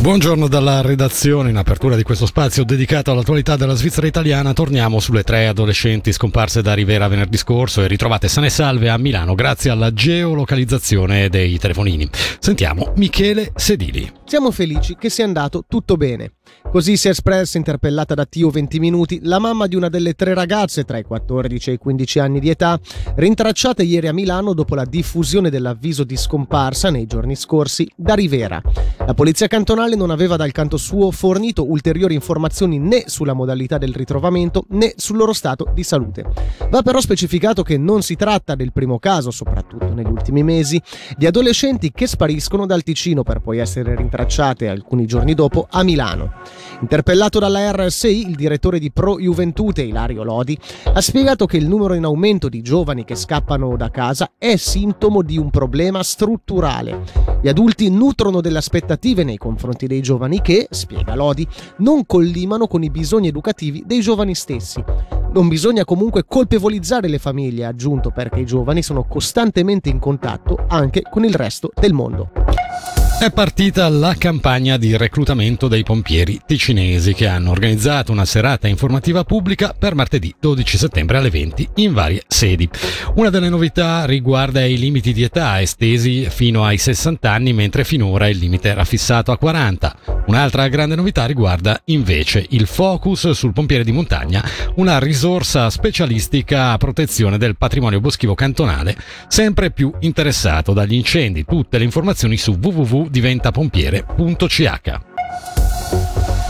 Buongiorno dalla redazione. In apertura di questo spazio dedicato all'attualità della Svizzera italiana, torniamo sulle tre adolescenti scomparse da Rivera venerdì scorso e ritrovate sane e salve a Milano grazie alla geolocalizzazione dei telefonini. Sentiamo Michele Sedili. Siamo felici che sia andato tutto bene. Così si è espressa, interpellata da Tio 20 Minuti, la mamma di una delle tre ragazze tra i 14 e i 15 anni di età, rintracciate ieri a Milano dopo la diffusione dell'avviso di scomparsa nei giorni scorsi da Rivera. La polizia cantonale non aveva dal canto suo fornito ulteriori informazioni né sulla modalità del ritrovamento né sul loro stato di salute. Va però specificato che non si tratta del primo caso, soprattutto negli ultimi mesi, di adolescenti che spariscono dal Ticino per poi essere rintracciate alcuni giorni dopo a Milano. Interpellato dalla RSI, il direttore di Pro Juventute, Ilario Lodi, ha spiegato che il numero in aumento di giovani che scappano da casa è sintomo di un problema strutturale. Gli adulti nutrono delle aspettative nei confronti dei giovani che, spiega Lodi, non collimano con i bisogni educativi dei giovani stessi. Non bisogna comunque colpevolizzare le famiglie, ha aggiunto, perché i giovani sono costantemente in contatto anche con il resto del mondo. È partita la campagna di reclutamento dei pompieri ticinesi che hanno organizzato una serata informativa pubblica per martedì 12 settembre alle 20 in varie sedi. Una delle novità riguarda i limiti di età estesi fino ai 60 anni mentre finora il limite era fissato a 40. Un'altra grande novità riguarda invece il focus sul pompiere di montagna, una risorsa specialistica a protezione del patrimonio boschivo cantonale, sempre più interessato dagli incendi. Tutte le informazioni su www.diventapompiere.ch.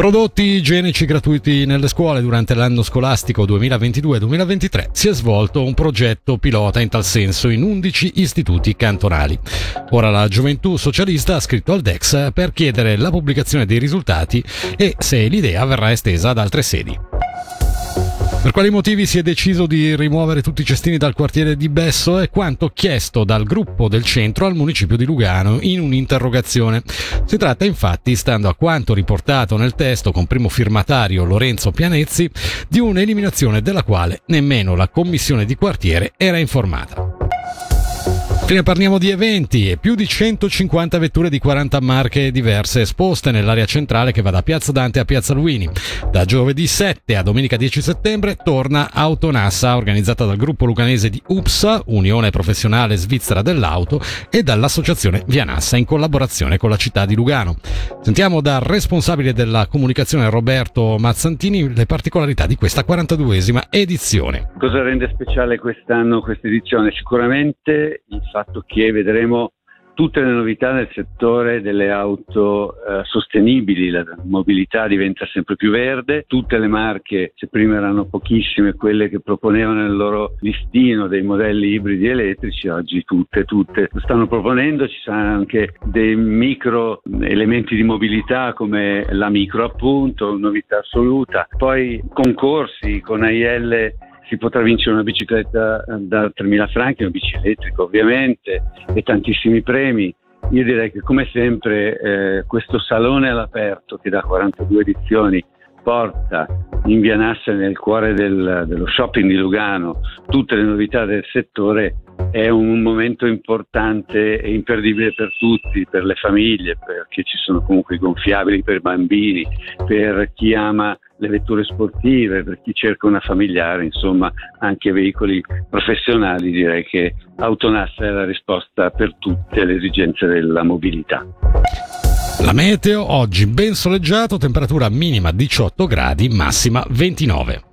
Prodotti igienici gratuiti nelle scuole durante l'anno scolastico 2022-2023 si è svolto un progetto pilota in tal senso in 11 istituti cantonali. Ora la gioventù socialista ha scritto al DEX per chiedere la pubblicazione dei risultati e se l'idea verrà estesa ad altre sedi. Per quali motivi si è deciso di rimuovere tutti i cestini dal quartiere di Besso e quanto chiesto dal gruppo del centro al municipio di Lugano in un'interrogazione. Si tratta infatti, stando a quanto riportato nel testo con primo firmatario Lorenzo Pianezzi, di un'eliminazione della quale nemmeno la commissione di quartiere era informata. Infine parliamo di eventi e più di 150 vetture di 40 marche diverse esposte nell'area centrale che va da Piazza Dante a Piazza Luini. Da giovedì 7 a domenica 10 settembre torna Autonassa organizzata dal gruppo luganese di UPSA, Unione Professionale Svizzera dell'Auto, e dall'associazione Vianassa in collaborazione con la città di Lugano. Sentiamo dal responsabile della comunicazione Roberto Mazzantini le particolarità di questa 42esima edizione. Cosa rende speciale quest'anno questa edizione? Sicuramente il fatto fatto che vedremo tutte le novità nel settore delle auto eh, sostenibili, la mobilità diventa sempre più verde, tutte le marche, se prima erano pochissime quelle che proponevano nel loro listino dei modelli ibridi elettrici, oggi tutte, tutte lo stanno proponendo, ci saranno anche dei micro elementi di mobilità come la micro appunto, novità assoluta, poi concorsi con AIL si potrà vincere una bicicletta eh, da 3.000 franchi, una bici elettrica ovviamente, e tantissimi premi. Io direi che come sempre eh, questo salone all'aperto che da 42 edizioni porta in Via Nassa nel cuore del, dello shopping di Lugano tutte le novità del settore è un momento importante e imperdibile per tutti, per le famiglie, perché ci sono comunque i gonfiabili per i bambini, per chi ama le vetture sportive, per chi cerca una familiare, insomma anche veicoli professionali, direi che Autonassa è la risposta per tutte le esigenze della mobilità. La meteo oggi ben soleggiato, temperatura minima 18 gradi, massima 29.